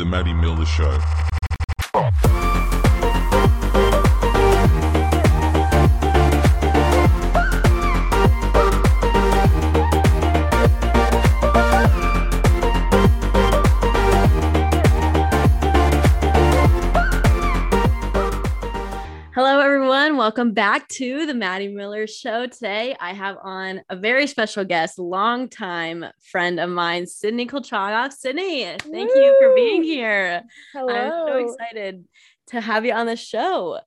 The Maddy Miller Show. Welcome back to the Maddy Miller Show. Today, I have on a very special guest, longtime friend of mine, Sydni Colchagoff. Sydni, thank you for being here. Hello. I'm so excited to have you on the show.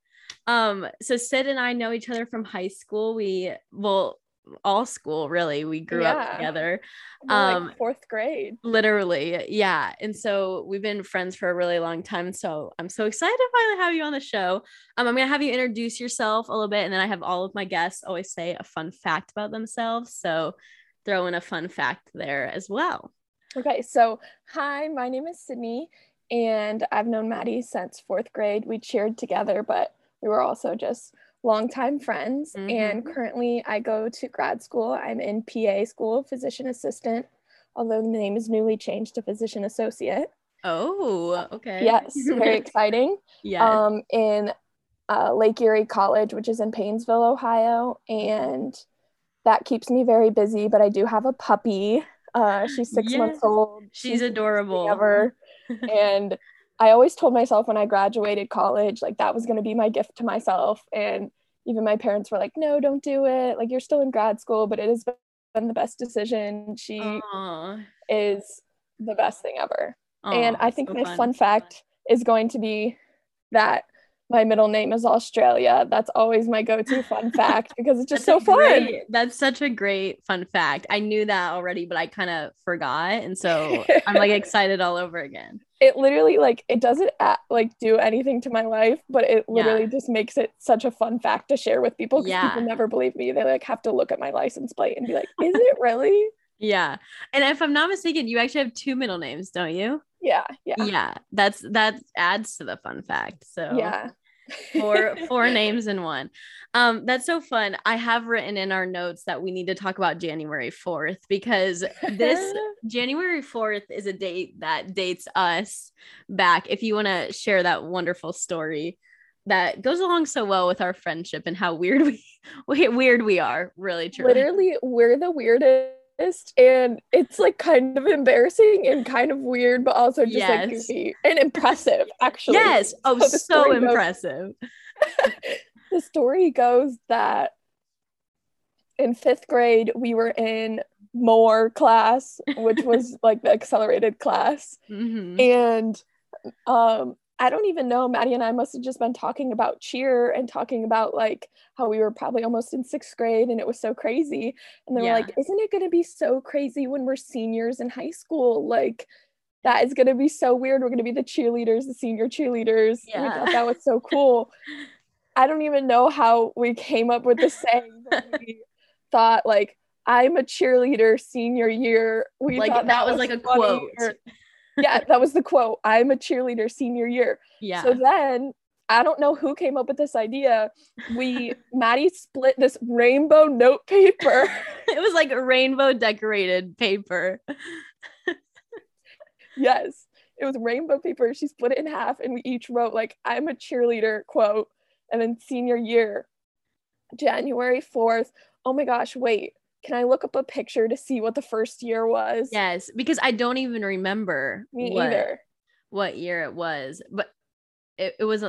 Um, so Sid and I know each other from high school. We well, all school really. We grew up together. We're, like, um, fourth grade. Literally, yeah. And so we've been friends for a really long time. So I'm so excited to finally have you on the show. Um, I'm gonna have you introduce yourself a little bit, and then I have all of my guests always say a fun fact about themselves. So throw in a fun fact there as well. Okay, so hi, my name is Sydni, and I've known Maddy since fourth grade. We cheered together, but we were also just longtime friends. And Mhm. currently, I go to grad school. I'm in PA school, physician assistant, although the name is newly changed to physician associate. Oh, okay. Yes, very exciting. yeah. um, in uh, Lake Erie College, which is in Painesville, Ohio. And that keeps me very busy, but I do have a puppy. Uh, she's six Yes. months old. She's thing adorable. Ever. and I always told myself when I graduated college, like that was going to be my gift to myself. And even my parents were like, no, don't do it. Like you're still in grad school, but it has been the best decision. She Aw. is the best thing ever and I think so my fun fact is going to be that my middle name is Australia. That's always my go-to fun fact because it's just so fun. great- that's such a great fun fact. I knew that already, but I kind of forgot, and so I'm like excited all over again. It literally like it doesn't like do anything to my life, but it Yeah. literally just makes it such a fun fact to share with people because Yeah. people never believe me. They like have to look at my license plate and be like, "Is it really?" Yeah, and if I'm not mistaken, you actually have two middle names, don't you? Yeah, yeah, Yeah, that's that adds to the fun fact. So yeah. Four four names in one. Um, that's so fun. I have written in our notes that we need to talk about January 4th because this January 4th is a date that dates us back. If you want to share that wonderful story that goes along so well with our friendship and how weird we, we weird we are, really true. literally we're the weirdest and it's like kind of embarrassing and kind of weird but also just like goofy and impressive actually Yes. Oh, So so story goes- impressive. the story goes that in fifth grade we were in more class which was like the accelerated class Mhm. and um I don't even know. Maddy and I must have just been talking about cheer and talking about like how we were probably almost in sixth grade and it was so crazy. And they Yeah. were like, Isn't it going to be so crazy when we're seniors in high school? Like, that is going to be so weird. We're going to be the cheerleaders, the senior cheerleaders. We Yeah. thought that was so cool. I don't even know how we came up with the saying, but we thought like, I'm a cheerleader senior year. We Like thought that was like a funny, quote. or- yeah, that was the quote. I'm a cheerleader senior year. Yeah. So then I don't know who came up with this idea. We Maddy split this rainbow note paper. it was like a rainbow decorated paper. yes. It was rainbow paper. She split it in half and we each wrote like I'm a cheerleader quote and then senior year January 4th. Oh my gosh, wait. Can I look up a picture to see what the first year was? Yes, because I don't even remember Me what, either. what year it was, but it, it was.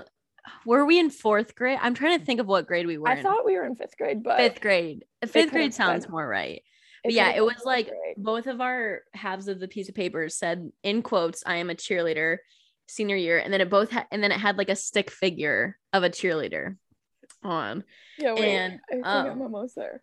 Were we in fourth grade? I'm trying to think of what grade we were I in. thought we were in fifth grade, but fifth grade. Fifth grade sounds been. more right. But yeah, it was like grade. both of our halves of the piece of paper said in quotes, "I am a cheerleader." Senior year, and then it both had, and then it had like a stick figure of a cheerleader on. yeah, wait, and, I think um, I'm almost there.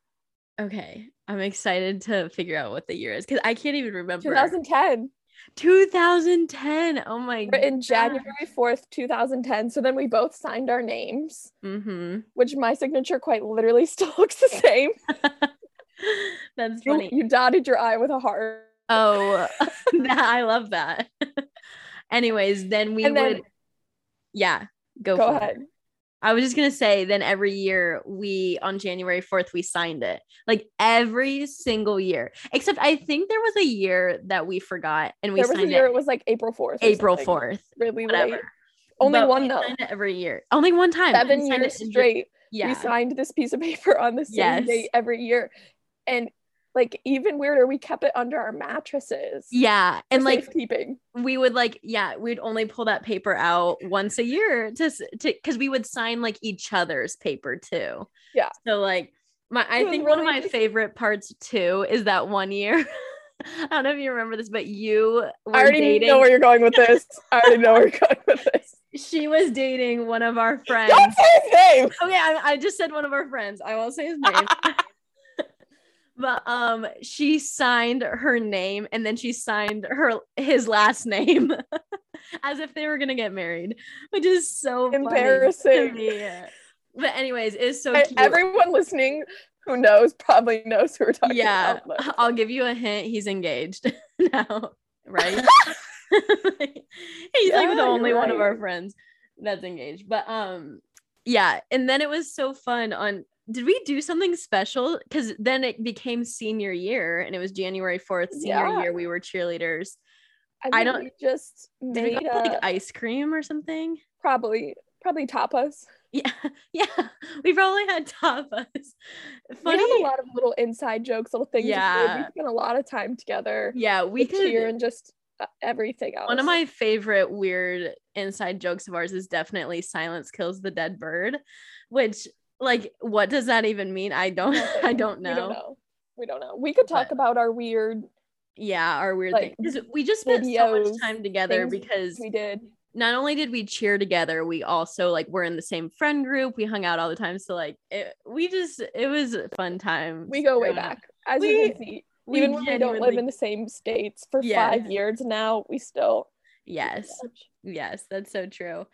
Okay, I'm excited to figure out what the year is because I can't even remember. 2010. 2010. Oh my god. In January 4th, 2010. So then we both signed our names, Mm-hmm. which my signature quite literally still looks the same. That's funny. you dotted your I with a heart. Oh, that- I love that. Anyways, then we And would. then- yeah, go, Go for ahead. It. I was just gonna say, then every year we on January 4th, we signed it. Like every single year. Except I think there was a year that we forgot and we there was a year it it was like April 4th. April something. 4th. Really Whatever. late. Only But one though. signed every year. Only one time. Seven We signed years straight. Yeah. We signed this piece of paper on the same Yes. date every year. And like even weirder, we kept it under our mattresses. yeah. And like safekeeping. we would like yeah we'd only pull that paper out once a year to to because we would sign like each other's paper too Yeah. so like my i think one of my favorite parts too is that one year i don't know if you remember this but you were I already dating know where you're going with this. I already know where you're going with this. she was dating one of our friends Don't say his name. Oh, okay I, I just said one of our friends i won't say his name but um she signed her name and then she signed her his last name as if they were gonna get married which is so Embarrassing. me. but anyways it's so I- everyone listening who knows probably knows who we're talking yeah about. but- i'll give you a hint he's engaged now right he's like Yeah, the only you're one of our friends that's engaged but um yeah and then it was so fun on did we do something special because then it became senior year and it was january 4th senior Yeah. year we were cheerleaders I, I don't- we just did we go, like ice cream or something probably probably tapas. yeah yeah we probably had tapas Funny. We have a lot of little inside jokes, little things. Yeah. we spent a lot of time together. yeah we We could cheer and just uh, everything else. One of my favorite weird inside jokes of ours is definitely silence kills the dead bird, which like what does that even mean? I don't I don't know. We don't know. We don't know. We could talk But- about our weird Yeah, our weird Like, thing. We just spent so much time together because we did. not only did we cheer together, we also like were in the same friend group. We hung out all the time. So like it, we just it was a fun time. We go way back. As We- you can see, We even when we don't live in the same states for Yeah. five years now, we still Yes. Yes, that's so true.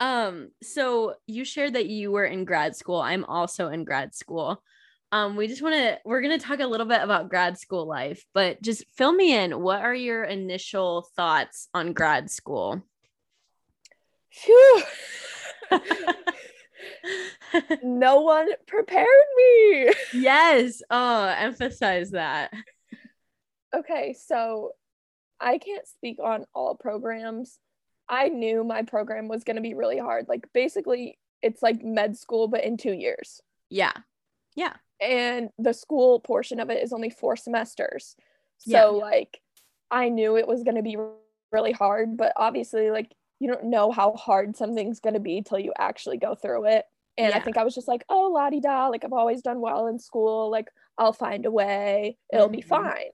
Um, so you shared that you were in grad school. I'm also in grad school. Um, we just want to we're gonna talk a little bit about grad school life, but just fill me in. What are your initial thoughts on grad school? Phew. no one prepared me. yes. Oh, emphasize that. Okay, so I can't speak on all programs. I knew my program was going to be really hard. Like, basically, it's like med school, but in two years. Yeah. Yeah. And the school portion of it is only four semesters. So, Yeah. like, I knew it was going to be really hard, but obviously, like, you don't know how hard something's going to be till you actually go through it. And I think I was just like, oh, la di da, like, I've always done well in school. Like, I'll find a way, it'll be Mhm. fine.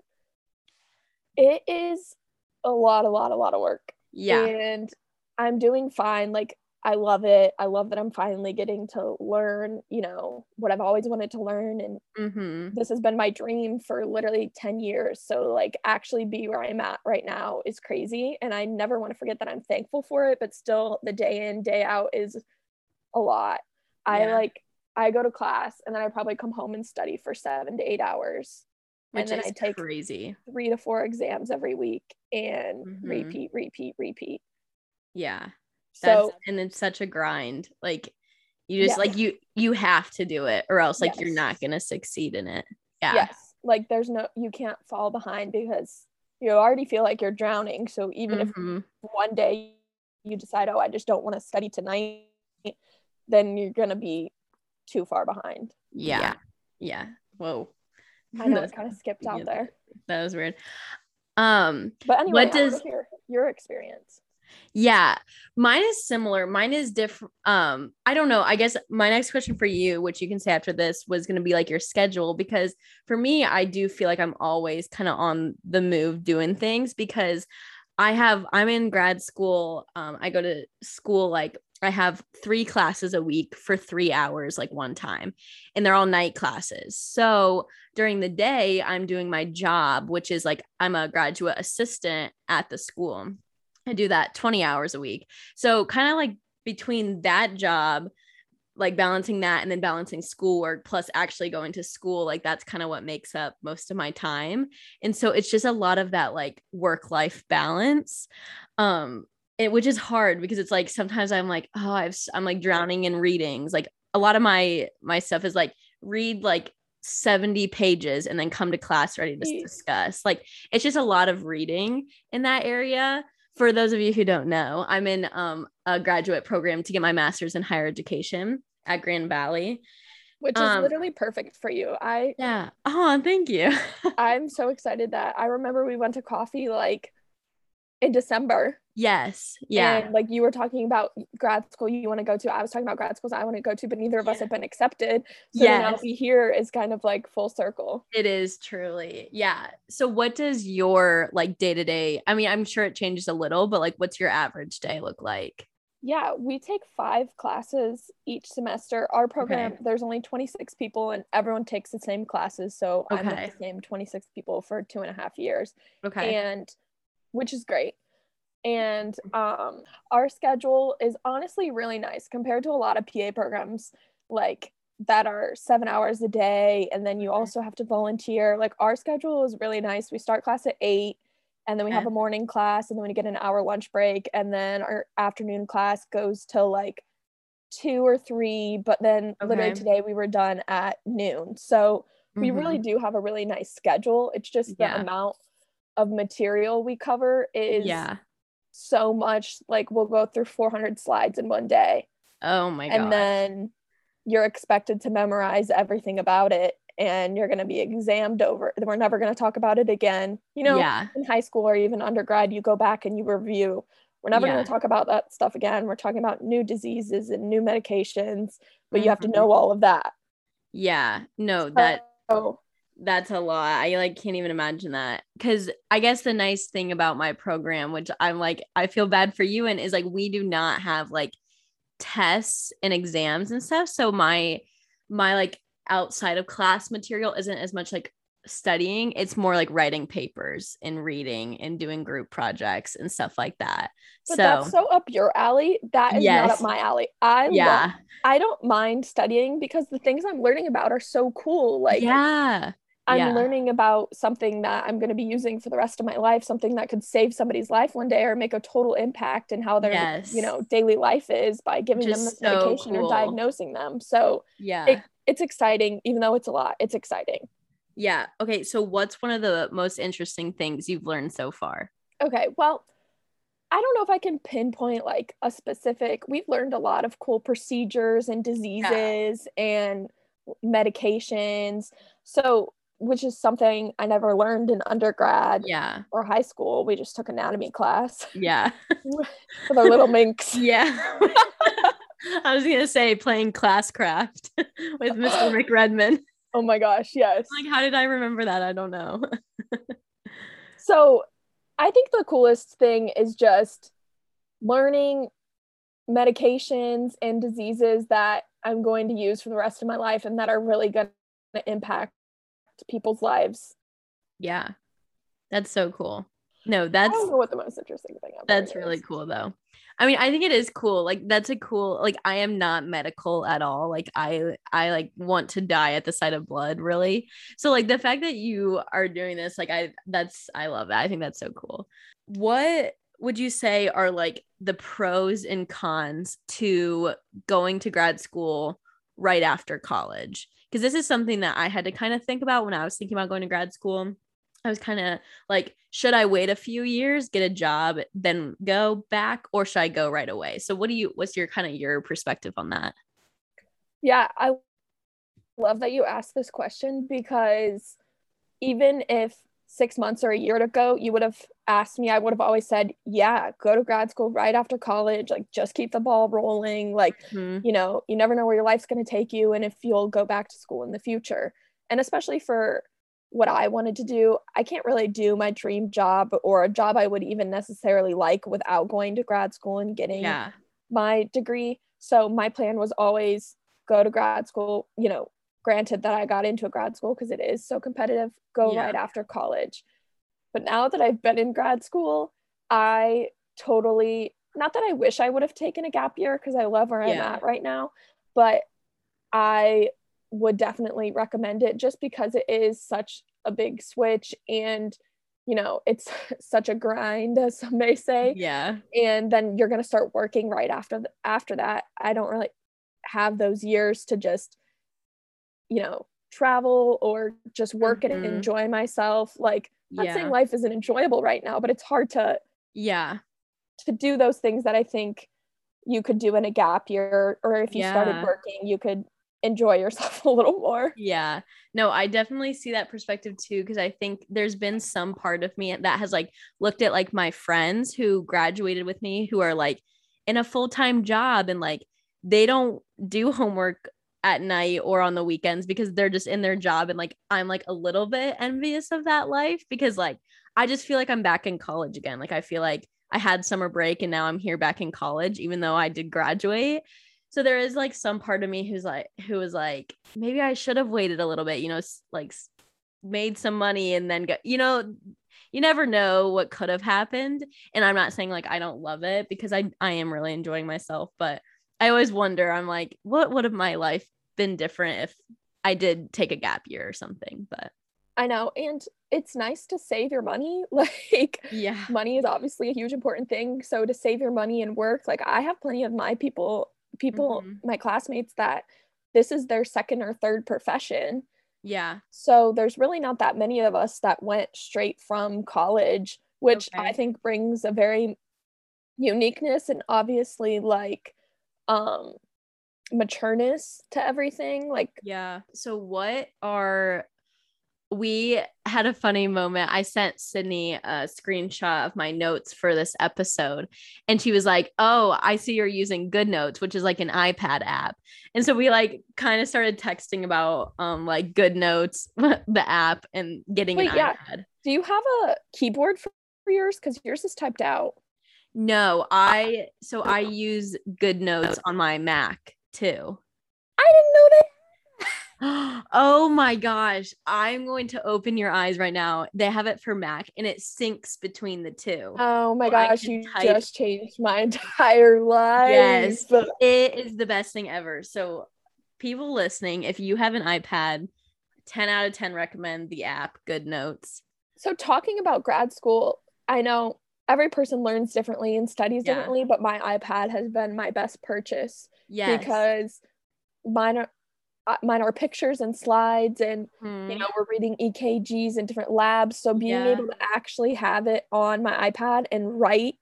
It is a lot, a lot, a lot of work. Yeah. And I'm doing fine. Like, I love it. I love that I'm finally getting to learn, you know, what I've always wanted to learn. And Mm-hmm. this has been my dream for literally 10 years. So, like, actually be where I'm at right now is crazy. And I never want to forget that I'm thankful for it, but still, the day in, day out is a lot. I like, I go to class and then I probably come home and study for seven to eight hours. Which and then is I take crazy. three to four exams every week and Mhm. repeat, repeat, repeat. Yeah. That's So, and it's such a grind. Like you just Yeah. like you you have to do it or else like you're not gonna succeed in it. Yeah. yes, like there's no, you can't fall behind because you already feel like you're drowning. So, even Mhm. if one day you decide, oh, I just don't want to study tonight, then you're going to be too far behind. Yeah. yeah. Yeah. Whoa. I know it kind of skipped yeah. out there. That was weird. Um But anyway, What does- hear your experience? Yeah, mine is similar. Mine is different. Um, I don't know. I guess my next question for you, which you can say after this, was going to be like your schedule because for me, I do feel like I'm always kind of on the move doing things because I have I'm in grad school. Um, I go to school like I have three classes a week for three hours, like one time, and they're all night classes. So during the day, I'm doing my job, which is like I'm a graduate assistant at the school. I do that 20 hours a week. So kind of like between that job, like balancing that and then balancing schoolwork plus actually going to school, like that's kind of what makes up most of my time. And so it's just a lot of that like work life balance. Um it which is hard because it's like sometimes I'm like, oh, I've I'm like drowning in readings. Like a lot of my my stuff is like read like 70 pages and then come to class ready to discuss. Like it's just a lot of reading in that area. For those of you who don't know, I'm in um, a graduate program to get my master's in higher education at Grand Valley. Which is um, literally perfect for you. I yeah. Oh, thank you. I'm so excited that I remember we went to coffee like in December. Yes. Yeah. And like you were talking about grad school you want to go to. I was talking about grad schools I want to go to, but neither of yeah. us have been accepted. So yes. now be here is kind of like full circle. It is truly. Yeah. So what does your like day to day? I mean, I'm sure it changes a little, but like what's your average day look like? Yeah, we take five classes each semester. Our program, okay. there's only 26 people and everyone takes the same classes. So okay. I'm with the same 26 people for two and a half years. Okay. And which is great. And um, our schedule is honestly really nice compared to a lot of PA programs like that are seven hours a day. And then you also have to volunteer. Like our schedule is really nice. We start class at eight and then we have a morning class and then we get an hour lunch break and then our afternoon class goes till like two or three but then okay. literally today we were done at noon so we mm-hmm. really do have a really nice schedule it's just the yeah. amount of material we cover is yeah so much like we'll go through 400 slides in one day oh my god and then you're expected to memorize everything about it and you're going to be examined over we're never going to talk about it again you know yeah. in high school or even undergrad you go back and you review we're never yeah. going to talk about that stuff again we're talking about new diseases and new medications but mm-hmm. you have to know mm-hmm. all of that yeah no that oh that's a lot. I like can't even imagine that. Because i guess the nice thing about my program which i'm like i feel bad for you and is like we do not have like tests and exams and stuff. So my my like outside of class material isn't as much like studying. It's more like writing papers and reading and doing group projects and stuff like that. But so that's so up your alley. That is yes. not up my alley. I yeah. Love, i don't mind studying because the things i'm learning about are so cool. Like yeah i'm yeah. learning about something that i'm going to be using for the rest of my life something that could save somebody's life one day or make a total impact in how their yes. you know daily life is by giving Just them this so medication cool. or diagnosing them so yeah it, it's exciting, even though it's a lot. It's exciting. Yeah. Okay. So, what's one of the most interesting things you've learned so far? Okay. Well, I don't know if I can pinpoint like a specific. We've learned a lot of cool procedures and diseases yeah. and medications. So, which is something I never learned in undergrad yeah. or high school. We just took anatomy class. Yeah. with our little minks. Yeah. I was gonna say playing classcraft with Mr. McRedman. Oh my gosh, yes. Like, how did I remember that? I don't know. so, I think the coolest thing is just learning medications and diseases that I'm going to use for the rest of my life and that are really going to impact people's lives. Yeah. That's so cool. No, that's I don't know what the most interesting thing. That's really is. cool though. I mean, I think it is cool. Like that's a cool like I am not medical at all. Like I I like want to die at the sight of blood, really. So like the fact that you are doing this, like I that's I love that. I think that's so cool. What would you say are like the pros and cons to going to grad school right after college? Because this is something that I had to kind of think about when I was thinking about going to grad school. I was kind of like, should I wait a few years, get a job, then go back, or should I go right away? So, what do you, what's your kind of your perspective on that? Yeah, I love that you asked this question because even if six months or a year ago you would have asked me, I would have always said, yeah, go to grad school right after college, like just keep the ball rolling. Like, mm-hmm. you know, you never know where your life's going to take you and if you'll go back to school in the future. And especially for what I wanted to do. I can't really do my dream job or a job I would even necessarily like without going to grad school and getting yeah. my degree. So my plan was always go to grad school, you know, granted that I got into a grad school because it is so competitive, go yeah. right after college. But now that I've been in grad school, I totally not that I wish I would have taken a gap year because I love where yeah. I'm at right now, but I would definitely recommend it just because it is such a big switch and you know, it's such a grind, as some may say. Yeah. And then you're going to start working right after the, after that. I don't really have those years to just, you know, travel or just work mm-hmm. and enjoy myself. Like, I'm yeah. saying life isn't enjoyable right now, but it's hard to, yeah, to do those things that I think you could do in a gap year, or if you yeah. started working, you could enjoy yourself a little more. Yeah. No, I definitely see that perspective too because I think there's been some part of me that has like looked at like my friends who graduated with me who are like in a full-time job and like they don't do homework at night or on the weekends because they're just in their job and like I'm like a little bit envious of that life because like I just feel like I'm back in college again. Like I feel like I had summer break and now I'm here back in college even though I did graduate so there is like some part of me who's like who was like maybe i should have waited a little bit you know like made some money and then got you know you never know what could have happened and i'm not saying like i don't love it because i i am really enjoying myself but i always wonder i'm like what would have my life been different if i did take a gap year or something but i know and it's nice to save your money like yeah money is obviously a huge important thing so to save your money and work like i have plenty of my people people, mm-hmm. my classmates, that this is their second or third profession. Yeah. So there's really not that many of us that went straight from college, which okay. I think brings a very uniqueness and obviously like um matureness to everything. Like Yeah. So what are we had a funny moment. I sent Sydni a screenshot of my notes for this episode, and she was like, Oh, I see you're using GoodNotes, which is like an iPad app. And so we like kind of started texting about um like GoodNotes, the app, and getting Wait, an yeah. iPad. Do you have a keyboard for yours? Because yours is typed out. No, I so I use Good Notes on my Mac too. I didn't know that oh my gosh. I'm going to open your eyes right now. They have it for Mac and it syncs between the two. Oh my so gosh, you type. just changed my entire life. Yes. It is the best thing ever. So, people listening, if you have an iPad, 10 out of 10 recommend the app Good Notes. So, talking about grad school, I know every person learns differently and studies yeah. differently, but my iPad has been my best purchase. Yes. Because mine are uh, mine are pictures and slides and mm. you know we're reading ekgs in different labs so being yeah. able to actually have it on my ipad and write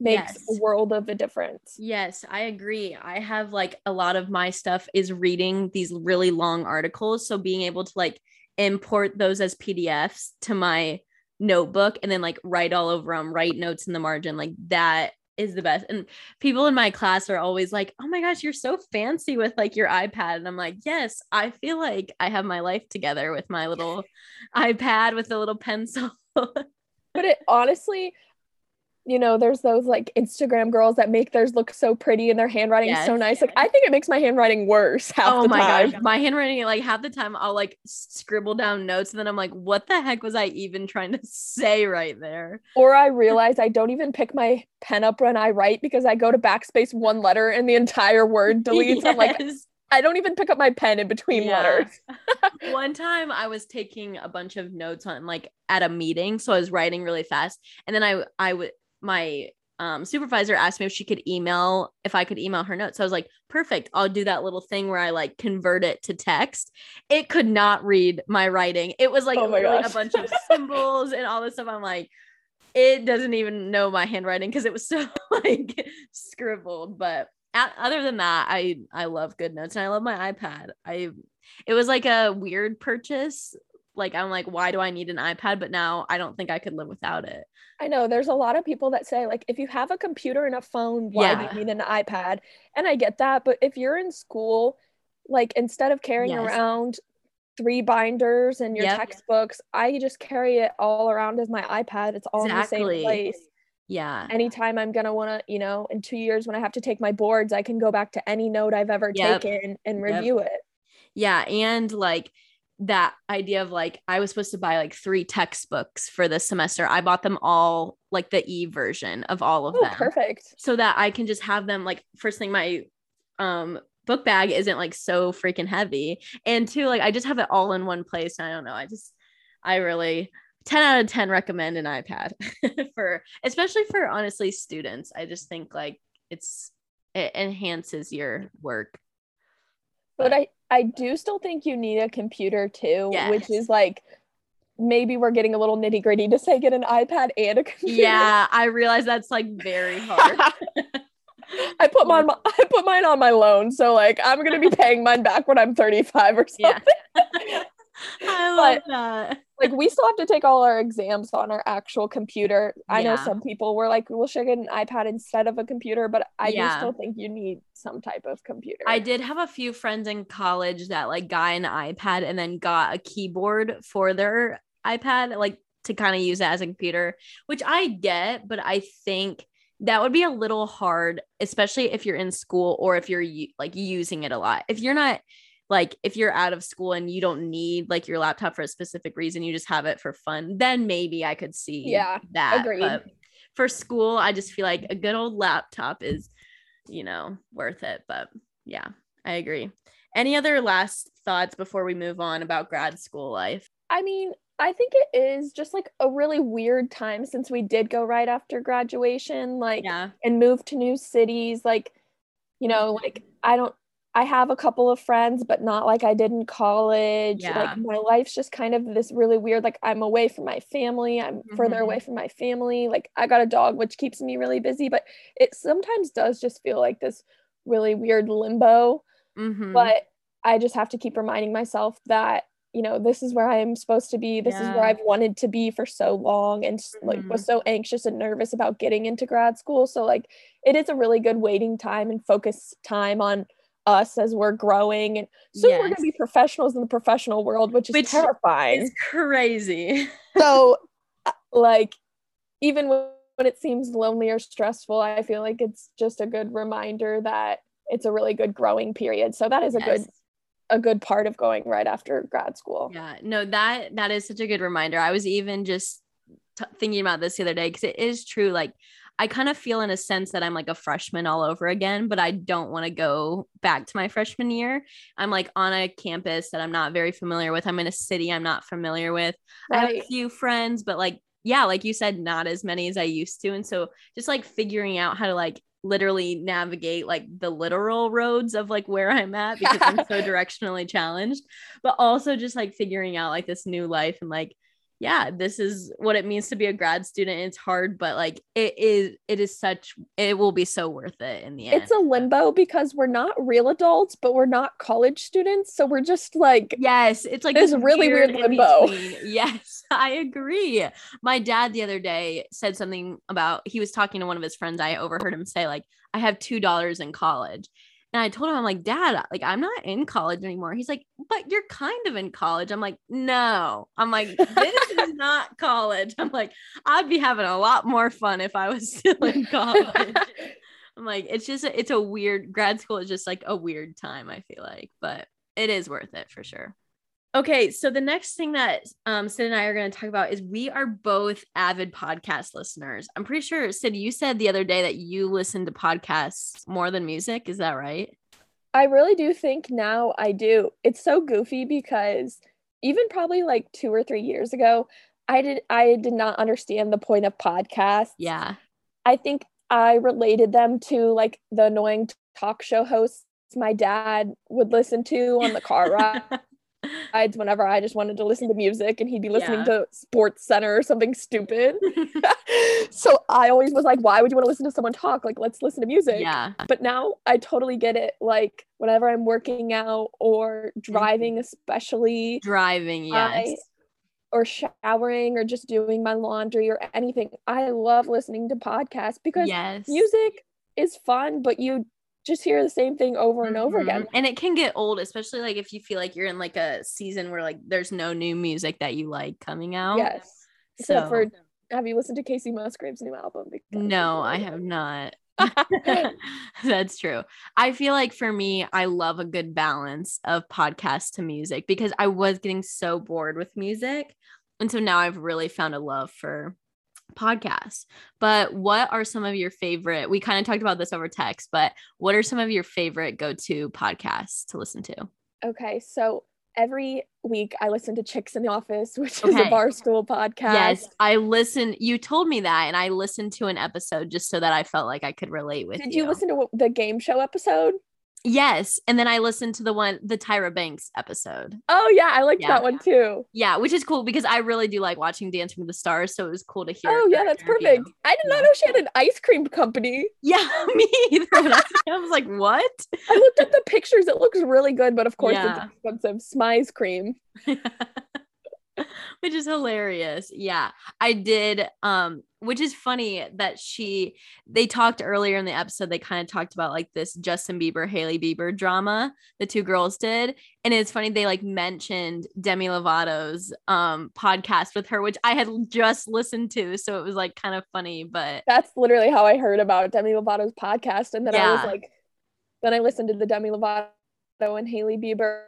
makes yes. a world of a difference yes i agree i have like a lot of my stuff is reading these really long articles so being able to like import those as pdfs to my notebook and then like write all over them write notes in the margin like that is the best. And people in my class are always like, "Oh my gosh, you're so fancy with like your iPad." And I'm like, "Yes, I feel like I have my life together with my little iPad with a little pencil." but it honestly you know, there's those like Instagram girls that make theirs look so pretty and their handwriting yes. is so nice. Like I think it makes my handwriting worse. oh my time. gosh, my handwriting like half the time I'll like scribble down notes and then I'm like, what the heck was I even trying to say right there? Or I realize I don't even pick my pen up when I write because I go to backspace one letter and the entire word deletes. yes. I'm like, I don't even pick up my pen in between yeah. letters. One time I was taking a bunch of notes on like at a meeting, so I was writing really fast, and then I I would my um, supervisor asked me if she could email if I could email her notes. So I was like, perfect. I'll do that little thing where I like convert it to text. It could not read my writing. It was like oh a bunch of symbols and all this stuff. I'm like, it doesn't even know my handwriting because it was so like scribbled. But at, other than that, I I love good notes and I love my iPad. I it was like a weird purchase like i'm like why do i need an ipad but now i don't think i could live without it i know there's a lot of people that say like if you have a computer and a phone why yeah. do you need an ipad and i get that but if you're in school like instead of carrying yes. around three binders and your yep. textbooks i just carry it all around as my ipad it's all exactly. in the same place yeah anytime i'm gonna want to you know in two years when i have to take my boards i can go back to any note i've ever yep. taken and review yep. it yeah and like that idea of like I was supposed to buy like three textbooks for this semester. I bought them all like the e version of all of oh, them. Perfect. So that I can just have them like first thing my um book bag isn't like so freaking heavy and two like I just have it all in one place. I don't know. I just I really 10 out of 10 recommend an iPad for especially for honestly students. I just think like it's it enhances your work. But, but I I do still think you need a computer too, yes. which is like maybe we're getting a little nitty gritty to say get an iPad and a computer. Yeah, I realize that's like very hard. I put mine I put mine on my loan, so like I'm gonna be paying mine back when I'm 35 or something. Yeah. I love but, that. Like we still have to take all our exams on our actual computer. I yeah. know some people were like, "Well, should I get an iPad instead of a computer?" But I yeah. do still think you need some type of computer. I did have a few friends in college that like got an iPad and then got a keyboard for their iPad, like to kind of use it as a computer, which I get, but I think that would be a little hard, especially if you're in school or if you're like using it a lot. If you're not like if you're out of school and you don't need like your laptop for a specific reason, you just have it for fun, then maybe I could see yeah, that. Agreed. But for school, I just feel like a good old laptop is, you know, worth it. But yeah, I agree. Any other last thoughts before we move on about grad school life? I mean, I think it is just like a really weird time since we did go right after graduation, like, yeah. and move to new cities. Like, you know, like I don't, I have a couple of friends, but not like I did in college. Yeah. Like, my life's just kind of this really weird, like, I'm away from my family, I'm mm-hmm. further away from my family. Like, I got a dog, which keeps me really busy, but it sometimes does just feel like this really weird limbo. Mm-hmm. But I just have to keep reminding myself that you know this is where i'm supposed to be this yeah. is where i've wanted to be for so long and like mm-hmm. was so anxious and nervous about getting into grad school so like it is a really good waiting time and focus time on us as we're growing and soon yes. we're going to be professionals in the professional world which is which terrifying it's crazy so uh, like even when it seems lonely or stressful i feel like it's just a good reminder that it's a really good growing period so that is a yes. good a good part of going right after grad school. Yeah, no, that that is such a good reminder. I was even just t- thinking about this the other day because it is true. Like, I kind of feel in a sense that I'm like a freshman all over again, but I don't want to go back to my freshman year. I'm like on a campus that I'm not very familiar with. I'm in a city I'm not familiar with. Right. I have a few friends, but like, yeah, like you said, not as many as I used to. And so just like figuring out how to like literally navigate like the literal roads of like where I'm at because I'm so directionally challenged, but also just like figuring out like this new life and like yeah, this is what it means to be a grad student. It's hard, but like it is, it is such, it will be so worth it in the end. It's a limbo because we're not real adults, but we're not college students. So we're just like, yes, it's like this really weird, weird limbo. Yes, I agree. My dad the other day said something about, he was talking to one of his friends. I overheard him say, like, I have $2 in college. And I told him, I'm like, Dad, uh, like, I'm not in college anymore. He's like, But you're kind of in college. I'm like, No. I'm like, This is not college. I'm like, I'd be having a lot more fun if I was still in college. I'm like, it's just, it's a weird grad school is just like a weird time, I feel like, but it is worth it for sure. Okay, so the next thing that um, Sid and I are going to talk about is we are both avid podcast listeners. I'm pretty sure, Sid, you said the other day that you listen to podcasts more than music. Is that right? I really do think now I do. It's so goofy because even probably like two or three years ago, I did I did not understand the point of podcasts. Yeah. I think I related them to like the annoying talk show hosts my dad would listen to on the car ride rides whenever I just wanted to listen to music and he'd be listening yeah. to Sports Center or something stupid. so I always was like, why would you want to listen to someone talk? Like, let's listen to music. Yeah. But now I totally get it. Like, whenever I'm working out or driving, mm-hmm. especially driving, yes. I, or showering or just doing my laundry or anything. I love listening to podcasts because yes. music is fun, but you just hear the same thing over and over mm-hmm. again. And it can get old, especially like if you feel like you're in like a season where like there's no new music that you like coming out. Yes. Except so. for have you listened to Kacey Musgraves' new album? No, I have not. That's true. I feel like for me, I love a good balance of podcast to music because I was getting so bored with music. And so now I've really found a love for podcasts. But what are some of your favorite? We kind of talked about this over text, but what are some of your favorite go to podcasts to listen to? Okay. So every week I listen to Chicks in the Office, which is a Barstool podcast. Yes, I listen. You told me that, and I listened to an episode just so that I felt like I could relate with Did you listen to the game show episode? Yes, and then I listened to the one, the Tyra Banks episode. Oh yeah, I liked Yeah. that one too. Yeah, which is cool because I really do like watching Dancing with the Stars, so it was cool to hear. Oh yeah, that's interview. perfect. I did not know she had an ice cream company. Yeah, me either. I, I was like, what? I looked at the pictures. It looks really good, but of course Yeah. it's expensive. Smize cream. which is hilarious. Yeah, I did. Um, which is funny that she they talked earlier in the episode. They kind of talked about like this Justin Bieber Hailey Bieber drama the two girls did, and it's funny they like mentioned Demi Lovato's um podcast with her, which I had just listened to, so it was like kind of funny, but That's literally how I heard about Demi Lovato's podcast, and then I was like, then I listened to the Demi Lovato and Hailey Bieber.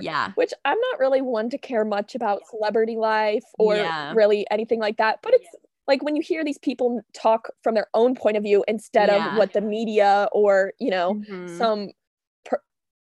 Yeah, Which I'm not really one to care much about celebrity life or Yeah. really anything like that. But it's like when you hear these people talk from their own point of view instead Yeah. of what the media or, you know, Mhm. some per-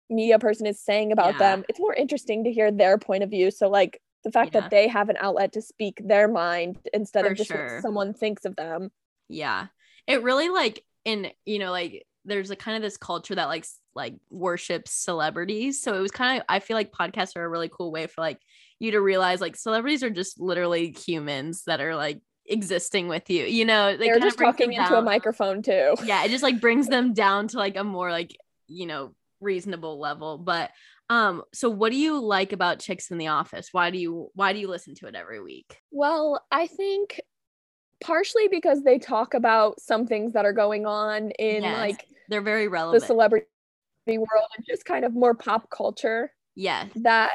media person is saying about Yeah. them, it's more interesting to hear their point of view. So, like, the fact Yeah. that they have an outlet to speak their mind instead For of just sure. what someone thinks of them. yeah it really like in you know like there's a kind of this culture that like like worships celebrities so it was kind of i feel like podcasts are a really cool way for like you to realize like celebrities are just literally humans that are like existing with you you know they They're just talking into a microphone, too. yeah it just like brings them down to like a more like you know reasonable level but um so what do you like about chicks in the office why do you why do you listen to it every week Well, I think partially because they talk about some things that are going on in Yes. like they're very relevant. the celebrity world and just kind of more pop culture Yeah. that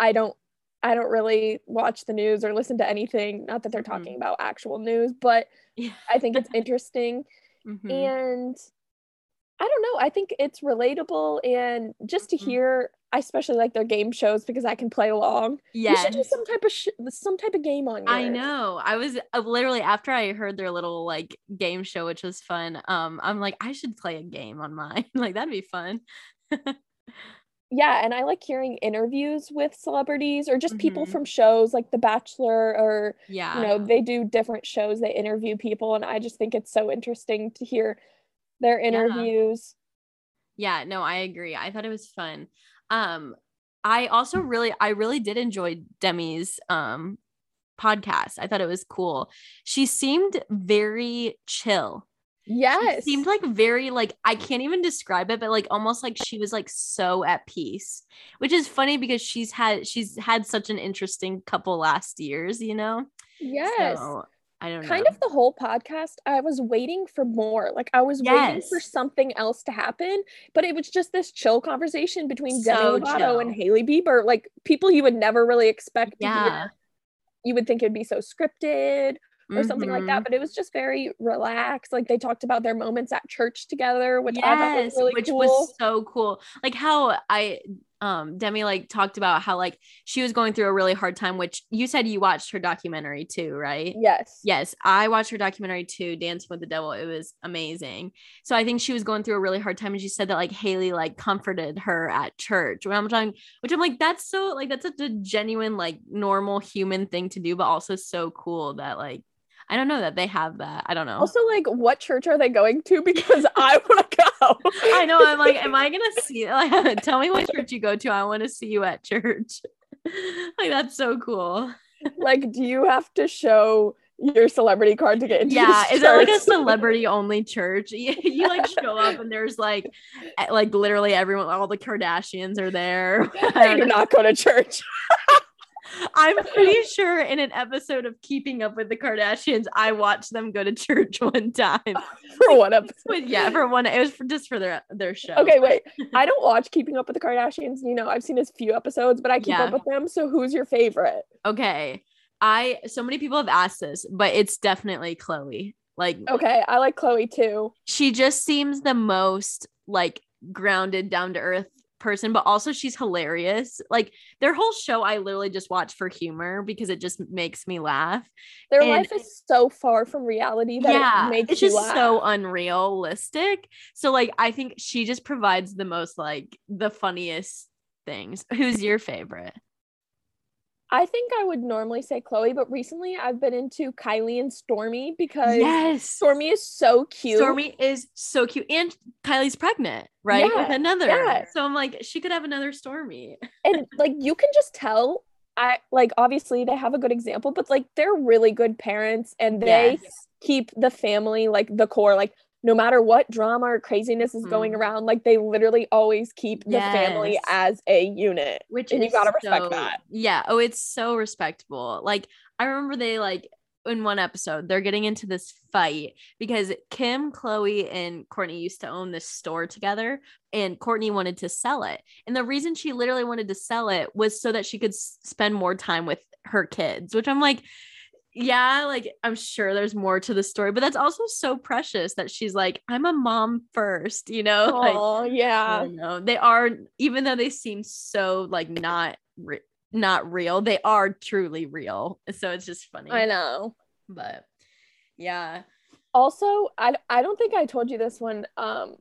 I don't I don't really watch the news or listen to anything. Not that they're talking about actual news, but yeah I think it's interesting. Mhm. And I don't know. I think it's relatable and just to Mhm. hear. I especially like their game shows because I can play along. Yeah, you should do some type of sh- some type of game on. I know. I was uh, literally after I heard their little like game show, which was fun. Um, I'm like, I should play a game on mine. like that'd be fun. Yeah, and I like hearing interviews with celebrities or just people Mhm. from shows like The Bachelor or Yeah. you know they do different shows. They interview people, and I just think it's so interesting to hear their interviews. Yeah, no, I agree. I thought it was fun. Um, I also really, I really did enjoy Demi's um podcast. I thought it was cool. She seemed very chill. She Yes, seemed like very like I can't even describe it, but like almost like she was like so at peace, which is funny because she's had she's had such an interesting couple last years, you know. yes. So, I don't kind know. of the whole podcast i was waiting for more like i was waiting for something else to happen but it was just this chill conversation between So demi lovato chill. and hailey bieber like people you would never really expect Yeah. you would think it'd be so scripted or something like that mm-hmm. but it was just very relaxed like they talked about their moments at church together which i thought was Yes, really which cool was so cool. Like how I um Demi like talked about how like she was going through a really hard time, which you said you watched her documentary too, right? yes Yes, I watched her documentary too, Dancing with the Devil. It was amazing. So I think she was going through a really hard time, and she said that like Hailey like comforted her at church. When I'm talking, which I'm like, that's so like that's such a genuine like normal human thing to do, but also so cool that like I don't know that they have that. I don't know. also like what church are they going to because i want to go I know. I'm like, am I gonna see? Like, tell me what church you go to. I want to see you at church. like that's so cool. like do you have to show your celebrity card to get into yeah is it like a celebrity only church you, you like show up and there's like like literally everyone all the kardashians are there I do not go to church. I'm pretty sure in an episode of keeping up with the kardashians i watched them go to church one time for one episode. yeah for one it was for, just for their their show Okay, wait. I don't watch Keeping Up with the Kardashians. You know, I've seen a few episodes, but I keep Yeah. up with them. So who's your favorite? okay i so many people have asked this but it's definitely khloe like Okay, I like Khloe too. she just seems the most like grounded down to earth person but also she's hilarious like their whole show i literally just watch for humor because it just makes me laugh Their And- life is so far from reality that yeah it makes it's just laugh. so unrealistic so like i think she just provides the most like the funniest things. Who's your favorite? I think I would normally say Khloe, but recently I've been into Kylie and Stormi because Yes. Stormi is so cute. Stormi is so cute. And Kylie's pregnant, right? Yeah, With another. yeah. So I'm like, she could have another Stormi. and like you can just tell I like obviously they have a good example, but like they're really good parents and they Yes. keep the family like the core like no matter what drama or craziness is going Mhm. around like they literally always keep the family as a unit Which And you gotta respect that. Yeah. Oh, it's so respectable. Like I remember they like in one episode, they're getting into this fight because Kim, Khloe, and Kourtney used to own this store together, and Kourtney wanted to sell it. And the reason she literally wanted to sell it was so that she could s- spend more time with her kids, which I'm like, yeah, like I'm sure there's more to the story, but that's also so precious that she's like, I'm a mom first, you know? Oh I yeah don't. They are, even though they seem so like not re- not real, they are truly real. So it's just funny. i know But yeah, also I, I don't think i told you this one um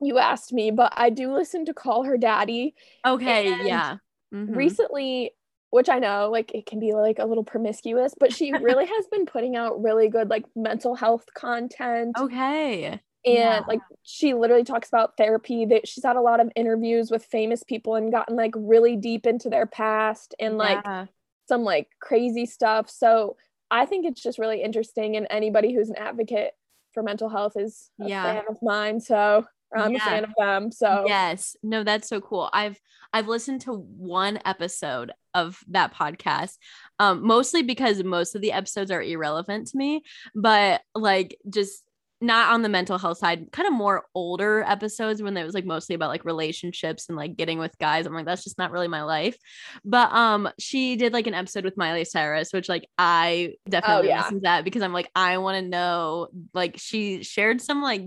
you asked me but i do listen to call her daddy okay, yeah. Mhm. recently which i know like it can be like a little promiscuous but she really has been putting out really good like mental health content okay, and yeah. like she literally talks about therapy that she's had a lot of interviews with famous people and gotten like really deep into their past and like Yeah. some like crazy stuff so i think it's just really interesting and anybody who's an advocate for mental health is a Yeah. fan of mine so i'm Yeah. a fan of them so Yes. No, that's so cool. I've I've listened to one episode of that podcast. Um mostly because most of the episodes are irrelevant to me, but like just not on the mental health side, kind of more older episodes when it was like mostly about like relationships and like getting with guys. I'm like, that's just not really my life. But um, she did like an episode with Miley Cyrus, which like I definitely yeah. listened to that because I'm like, I want to know. Like she shared some like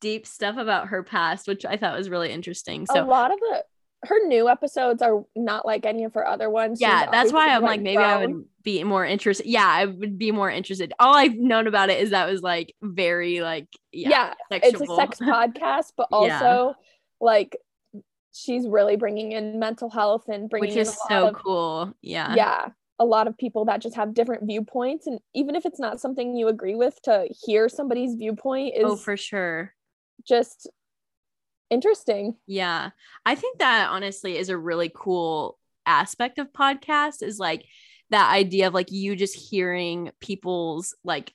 deep stuff about her past, which I thought was really interesting. So a lot of the her new episodes are not like any of her other ones. Yeah, that's why I'm like maybe I would be more interested. Yeah, I would be more interested. All I've known about it is that was like very like yeah, Yeah, it's a sex podcast, but Yeah. also like she's really bringing in mental health and bringing which is so of, cool. Yeah. Yeah, a lot of people that just have different viewpoints, and even if it's not something you agree with, to hear somebody's viewpoint oh, is Oh, for sure. Just interesting. Yeah. I think that honestly is a really cool aspect of podcasts is like that idea of like you just hearing people's like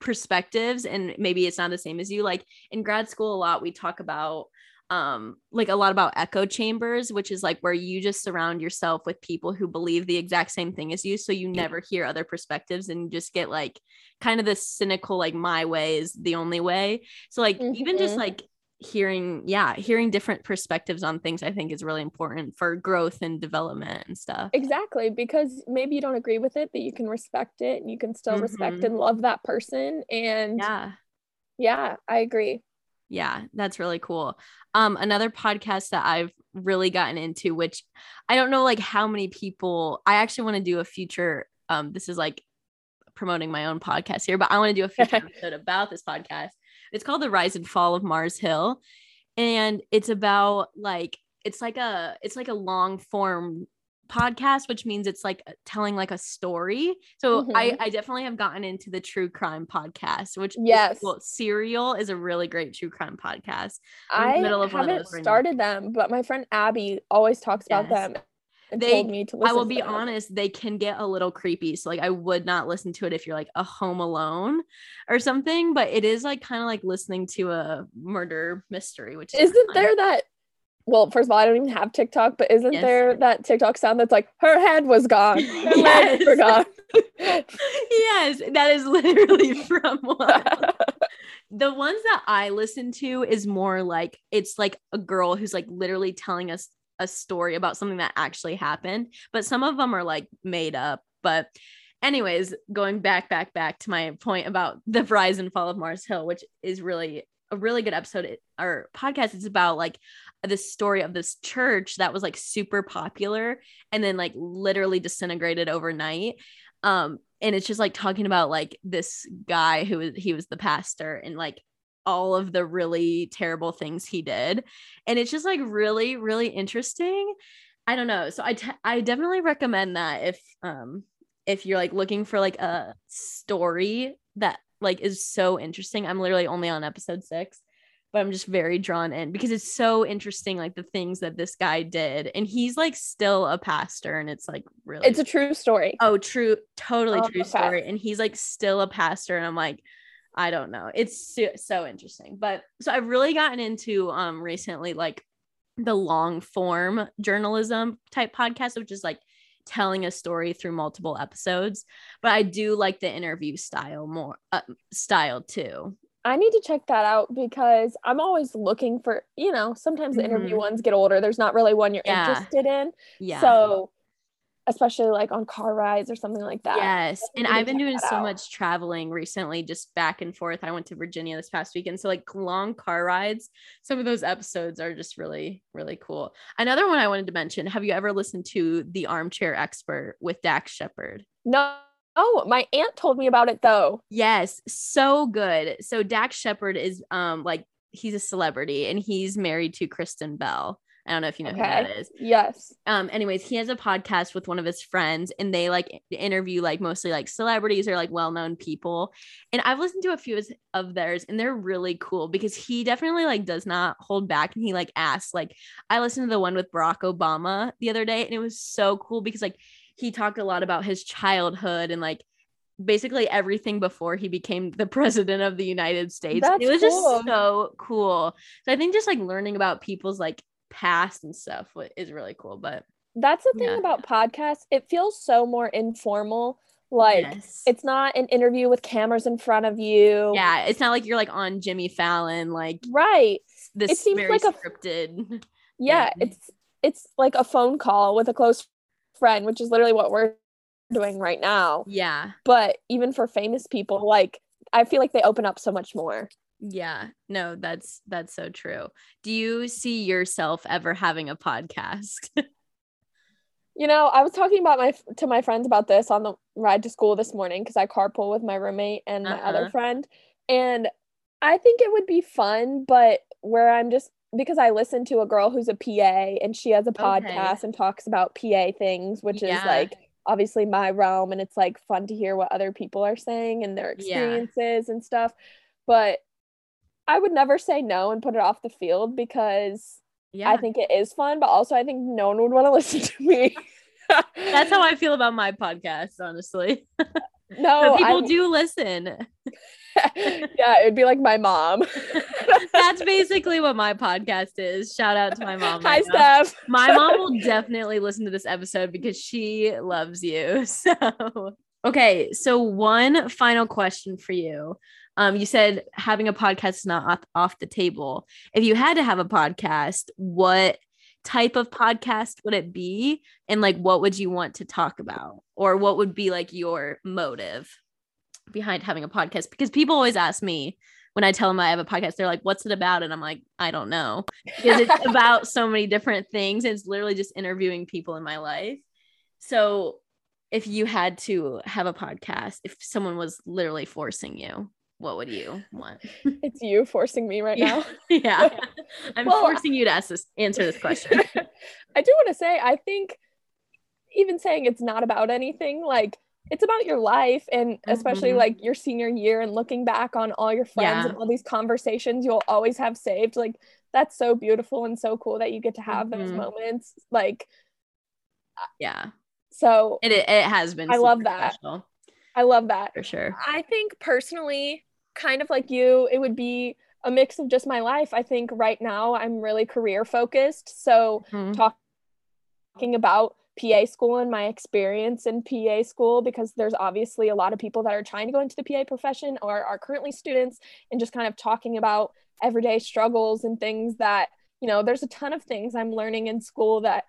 perspectives and maybe it's not the same as you like in grad school a lot we talk about um like a lot about echo chambers which is like where you just surround yourself with people who believe the exact same thing as you so you never hear other perspectives and just get like kind of this cynical like my way is the only way so like even just Mhm. like hearing yeah hearing different perspectives on things i think is really important for growth and development and stuff Exactly, because maybe you don't agree with it, but you can respect it and you can still respect Mhm. and love that person. And yeah, yeah I agree. Yeah that's really cool. Um another podcast that i've really gotten into which i don't know like how many people i actually want to do a future um this is like promoting my own podcast here but i want to do a future episode about this podcast. It's called the rise and fall of mars hill and it's about like it's like a it's like a long form podcast which means it's like telling like a story so i Mhm. i definitely have gotten into the true crime podcast which is Yes. cool. serial is a really great true crime podcast I'm I middle of haven't those right now. started them, but my friend Abby always talks about them They- told me to listen I will to be them. honest, they can get a little creepy. So like I would not listen to it if you're like a home alone or something, but it is like kind of like listening to a murder mystery, which is Isn't fun. there that? Well, first of all, I don't even have TikTok, but isn't Yes. there that TikTok sound that's like her head was gone, her legs were Yes. gone? yes, that is literally from one. the ones that I listen to is more like it's like a girl who's like literally telling us a story about something that actually happened, but some of them are like made up. But anyways, going back, back, back to my point about the rise and fall of Mars Hill, which is really a really good episode or podcast. It's about like the story of this church that was like super popular and then like literally disintegrated overnight. Um, and it's just like talking about like this guy who was he was the pastor and like all of the really terrible things he did. And it's just like really, really interesting. I don't know. So I, I definitely recommend that if um if you're like looking for like a story that like is so interesting. I'm literally only on episode six, but I'm just very drawn in because it's so interesting, like the things that this guy did. And he's like still a pastor, and it's like really It's a true story. oh, true, totally Oh, true okay. story. And he's like still a pastor, and I'm like, I don't know. It's so, so interesting. But so I've really gotten into um recently like the long form journalism type podcast, which is like telling a story through multiple episodes. But I do like the interview style more uh, style too. I need to check that out because I'm always looking for, you know, sometimes the interview Mhm. ones get older. There's not really one you're Yeah. interested in. Yeah. So, especially like on car rides or something like that. Yes. And I've been doing so out. much traveling recently, just back and forth. I went to Virginia this past weekend. So, like long car rides, some of those episodes are just really, really cool. Another one I wanted to mention have you ever listened to The Armchair Expert with Dax Shepard? No, oh, my aunt told me about it though. Yes, so good. So, Dax Shepard is um like he's a celebrity and he's married to Kristen Bell. I don't know if you know who that is. Yes. um anyways he has a podcast with one of his friends and they like interview like mostly like celebrities or like well-known people and i've listened to a few of- theirs and they're really cool because he definitely like does not hold back and he like asks like i listened to the one with barack obama the other day and it was so cool because like he talked a lot about his childhood and like basically everything before he became the president of the united states And it was cool. just so cool so i think just like learning about people's like past and stuff is really cool but That's the thing Yeah. about podcasts. It feels so more informal. Like Yes. it's not an interview with cameras in front of you. yeah, it's not like you're like on Jimmy Fallon, like Right. this It seems very like a- scripted. Yeah, Yeah. it's it's like a phone call with a close friend, which is literally what we're doing right now. Yeah, But even for famous people, like I feel like they open up so much more. Yeah. No, that's that's so true. Do you see yourself ever having a podcast? You know, I was talking about my to my friends about this on the ride to school this morning because I carpool with my roommate and my Uh-huh. other friend, and I think it would be fun, but where I'm just because I listen to a girl who's a PA and she has a podcast and talks about PA things, which Yeah. is like obviously my realm, and it's like fun to hear what other people are saying and their Yeah. experiences and stuff. But I would never say no and put it off the field because yeah, I think it is fun, but also I think no one would want to listen to me. that's how I feel about my podcast. Honestly, no but people I'm- do listen. yeah, it'd be like my mom. That's basically what my podcast is. Shout out to my mom. Hi, right now. Steph. My mom will definitely listen to this episode because she loves you. So, okay. So, one final question for you. Um, you said having a podcast is not off, the table. If you had to have a podcast, what type of podcast would it be? And like, what would you want to talk about? Or what would be like your motive behind having a podcast? Because people always ask me when I tell them I have a podcast, they're like, what's it about? And I'm like, I don't know because it's about so many different things. It's literally just interviewing people in my life. So, if you had to have a podcast, if someone was literally forcing you, what would you want? It's you forcing me right now. yeah, I'm Well, forcing you to ask this, answer this question. I do want to say, I think even saying it's not about anything, like it's about your life and especially Mhm. like your senior year and looking back on all your friends Yeah. and all these conversations you'll always have saved. Like that's so beautiful and so cool that you get to have those Mhm. moments. Like, Yeah, so it it it has been. I love that. special, I love that. for sure. I think personally, kind of like you, it would be a mix of just my life. I think right now I'm really career focused. So Mhm. talking about PA school and my experience in PA school, because there's obviously a lot of people that are trying to go into the PA profession or are currently students, and just kind of talking about everyday struggles and things that, you know, there's a ton of things I'm learning in school that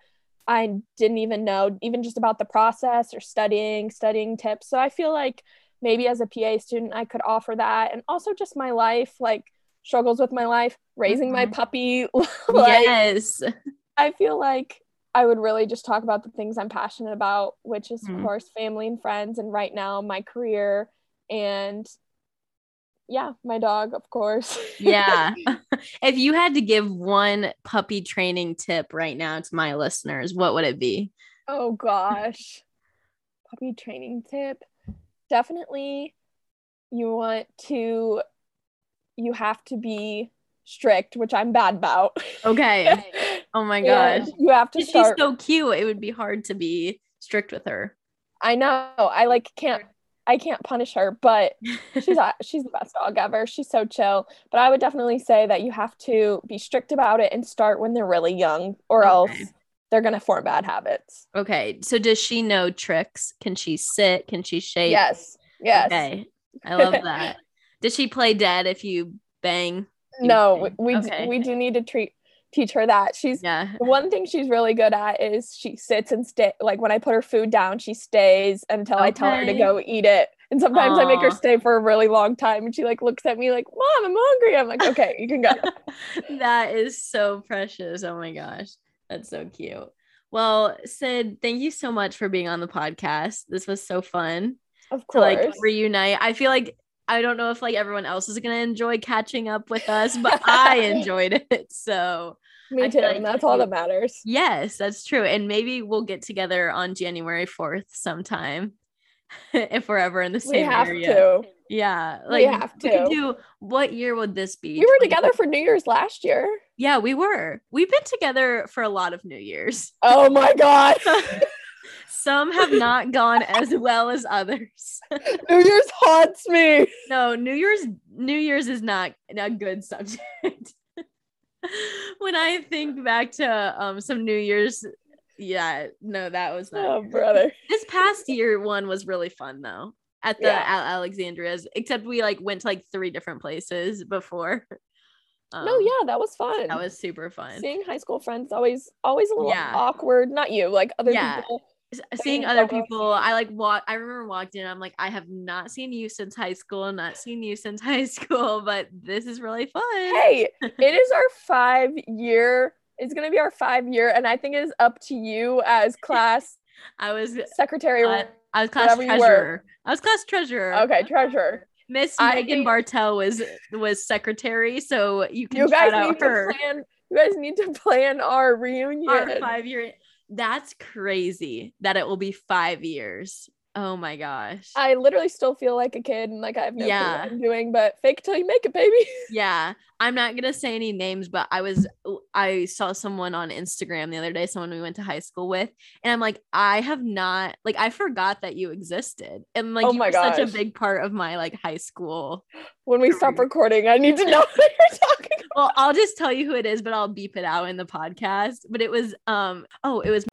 I didn't even know, even just about the process or studying, studying tips. So I feel like maybe as a PA student, I could offer that. And also just my life, like struggles with my life, raising my Mhm. puppy. like, yes, I feel like I would really just talk about the things I'm passionate about, which is, Mhm. of course, family and friends. And right now, my career and yeah, my dog, of course. yeah. if you had to give one puppy training tip right now to my listeners, what would it be? Oh gosh. puppy training tip. Definitely you want to you have to be strict, which I'm bad about. Okay. Oh my gosh. You have to start. She's so cute. It would be hard to be strict with her. I know. I like can't I can't punish her, but she's she's the best dog ever. She's so chill. But I would definitely say that you have to be strict about it and start when they're really young, or okay. else they're gonna form bad habits. Okay. So does she know tricks? Can she sit? Can she shake? Yes. Yes. Okay. I love that. Does she play dead if you bang? no, we okay. we do need to treat teach her that. She's yeah. one thing she's really good at is she sits and stay like when I put her food down, she stays until okay. I tell her to go eat it. And sometimes Aww. I make her stay for a really long time and she like looks at me like, Mom, I'm hungry. I'm like, okay, you can go. that is so precious. Oh my gosh. That's so cute. Well, Sid, thank you so much for being on the podcast. This was so fun. Of course. To like reunite. I feel like I don't know if like everyone else is gonna enjoy catching up with us, but I enjoyed it. So me too. Like and that's all that matters. Yes, that's true. And maybe we'll get together on January 4th sometime if we're ever in the same we have area. To. Yeah. Like we have to. We do what year would this be? We were together for New Year's last year. Yeah, we were. We've been together for a lot of New Year's. Oh my god. Some have not gone as well as others. New Year's haunts me. No, New Year's New Year's is not a good subject. when I think back to um some New Year's, yeah, no, that was not. Oh, brother. This past year one was really fun though at the yeah. Alexandria's, except we like went to like three different places before. Um, no, yeah, that was fun. That was super fun. Seeing high school friends always always a little yeah. awkward. Not you, like other yeah. people seeing other people i like walk i remember walked in i'm like i have not seen you since high school not seen you since high school but this is really fun hey it is our five year it's to be our five year and i think it is up to you as class i was secretary uh, i was class treasurer. I was class treasurer. Okay treasurer. Miss megan bartell was was secretary so you can you guys need her. to plan you guys need to plan our reunion. Our five year that's crazy that it will be five years. Oh my gosh. I literally still feel like a kid and like I have no yeah. clue what I'm doing, but fake till you make it, baby. Yeah. I'm not gonna say any names, but I was I saw someone on Instagram the other day, someone we went to high school with, and I'm like, I have not like I forgot that you existed. And like oh you were gosh. such a big part of my like high school. When we career. stop recording, I need to know what you're talking about. Well, I'll just tell you who it is, but I'll beep it out in the podcast. But it was um oh, it was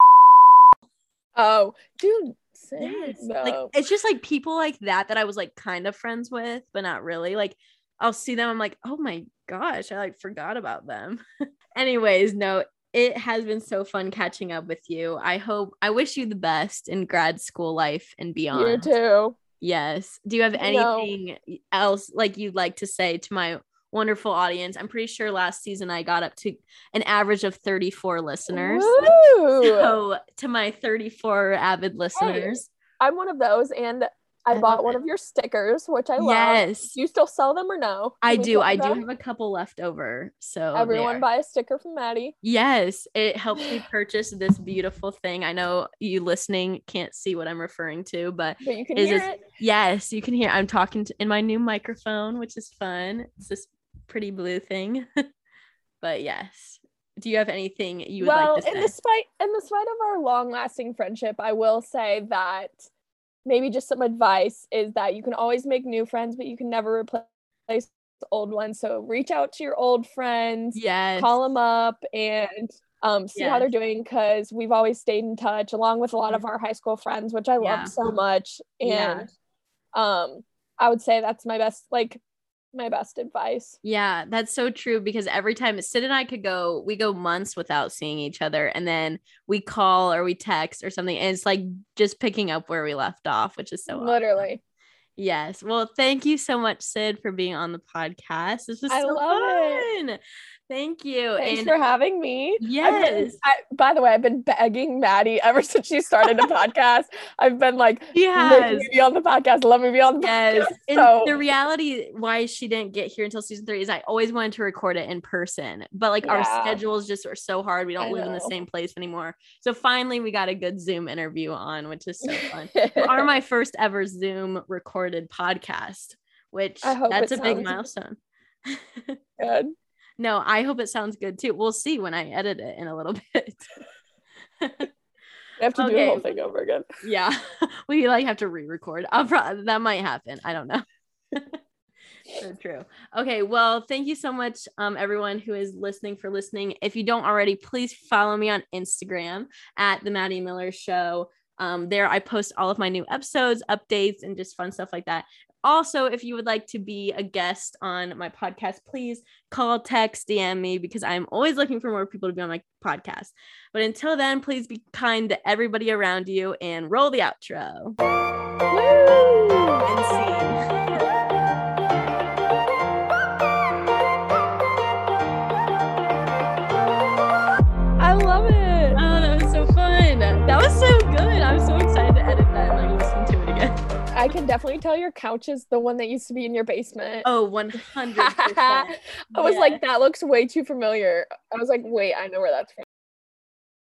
Oh, dude, yes. No. Like it's just like people like that that I was like kind of friends with, but not really. Like I'll see them, I'm like, oh my gosh, I like forgot about them. Anyways, no, it has been so fun catching up with you. I hope I wish you the best in grad school life and beyond. You too. Yes. Do you have anything no. else like you'd like to say to my wonderful audience. I'm pretty sure last season I got up to an average of 34 listeners. Woo! So to my 34 avid listeners. Hey, I'm one of those and I, I bought one it. of your stickers, which I love. Yes. You still sell them or no? Can I do. I do have a couple left over. So everyone buy a sticker from Maddy. Yes. It helps me purchase this beautiful thing. I know you listening can't see what I'm referring to, but, but you can hear it. Yes, you can hear. I'm talking to, in my new microphone, which is fun. It's this pretty blue thing. but yes. Do you have anything you would well, like to say? in the spite in the spite of our long lasting friendship, I will say that maybe just some advice is that you can always make new friends, but you can never replace old ones. So reach out to your old friends, yes. call them up and um, see yes. how they're doing because we've always stayed in touch along with a lot of our high school friends, which I yeah. love so much. And yeah. um, I would say that's my best like my best advice. Yeah, that's so true because every time Sid and I could go, we go months without seeing each other and then we call or we text or something. And it's like just picking up where we left off, which is so literally. Awesome. Yes. Well, thank you so much, Sid, for being on the podcast. This was I so fun. It. Thank you. Thanks and for having me. I've been- yes, I, by the way, I've been begging Maddy ever since she started the podcast. I've been like, yes. let me be on the podcast. Let me be on the Yes. podcast. And So the reality why she didn't get here until season three is I always wanted to record it in person, but like our schedules just are so hard. We don't I live in the same place anymore. So finally, we got a good Zoom interview on, which is so fun. Are my first ever Zoom recorded podcast, which that's a big milestone. Good. No, I hope it sounds good too. We'll see when I edit it in a little bit. I have to do the whole thing over again. yeah, we like have to re-record. I'll pro- that might happen. I don't know. so true. Okay, well, thank you so much, um, everyone who is listening for listening. If you don't already, please follow me on Instagram at the Maddy Miller Show. Um, there, I post all of my new episodes, updates, and just fun stuff like that. Also, if you would like to be a guest on my podcast, please call, text, DM me because I'm always looking for more people to be on my podcast. But until then, please be kind to everybody around you and roll the outro. Woo! Definitely tell your couch is the one that used to be in your basement. Oh, 100%. I was Yeah. like, that looks way too familiar. I was like, wait, I know where that's from.